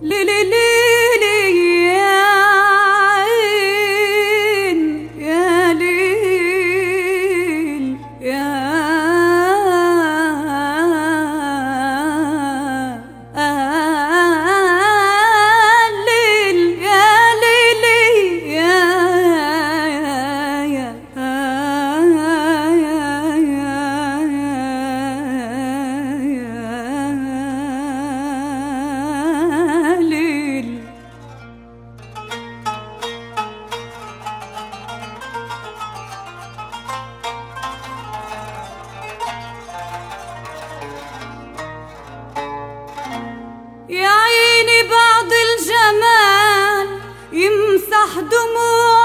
li li ahdımı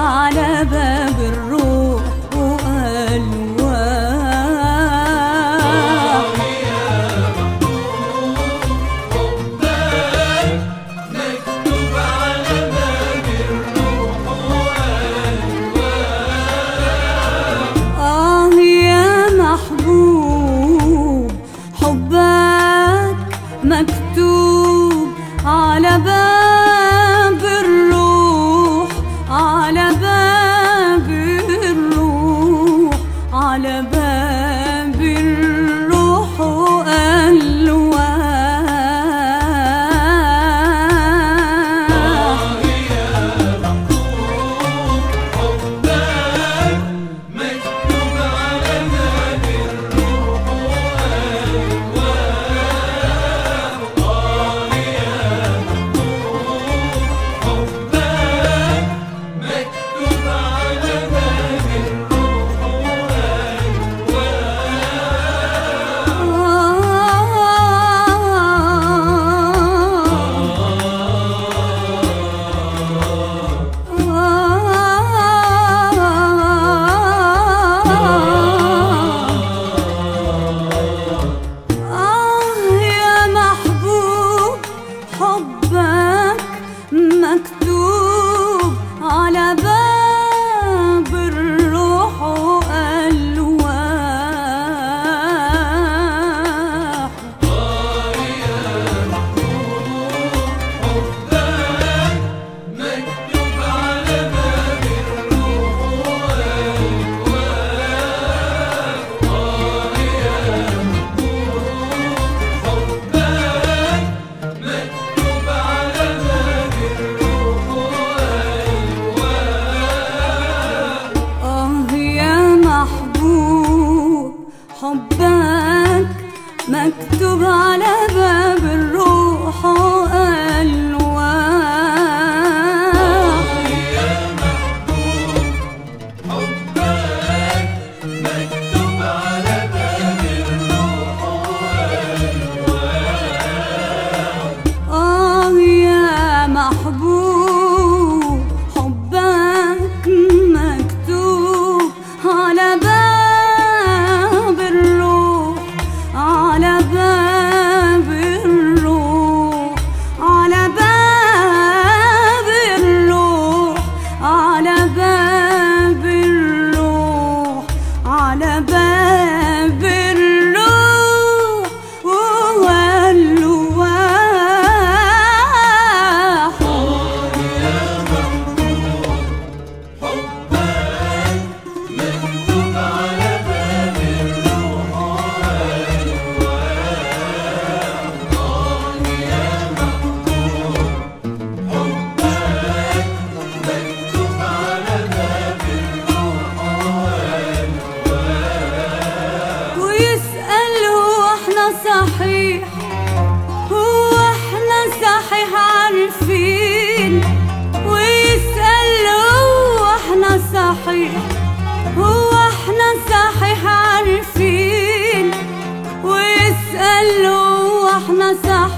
على باب على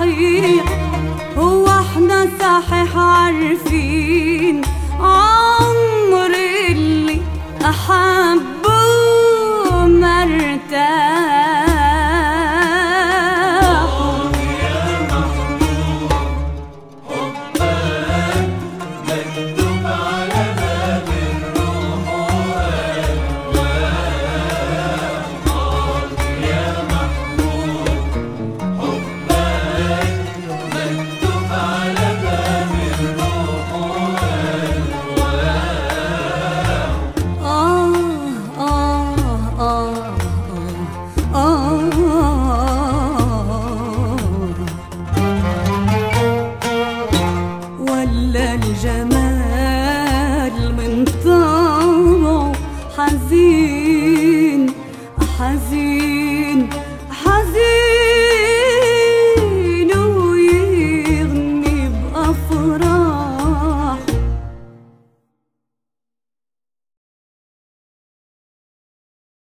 صحيح هو إحنا صحيح عارفين عمر اللي أحبه مرتاح.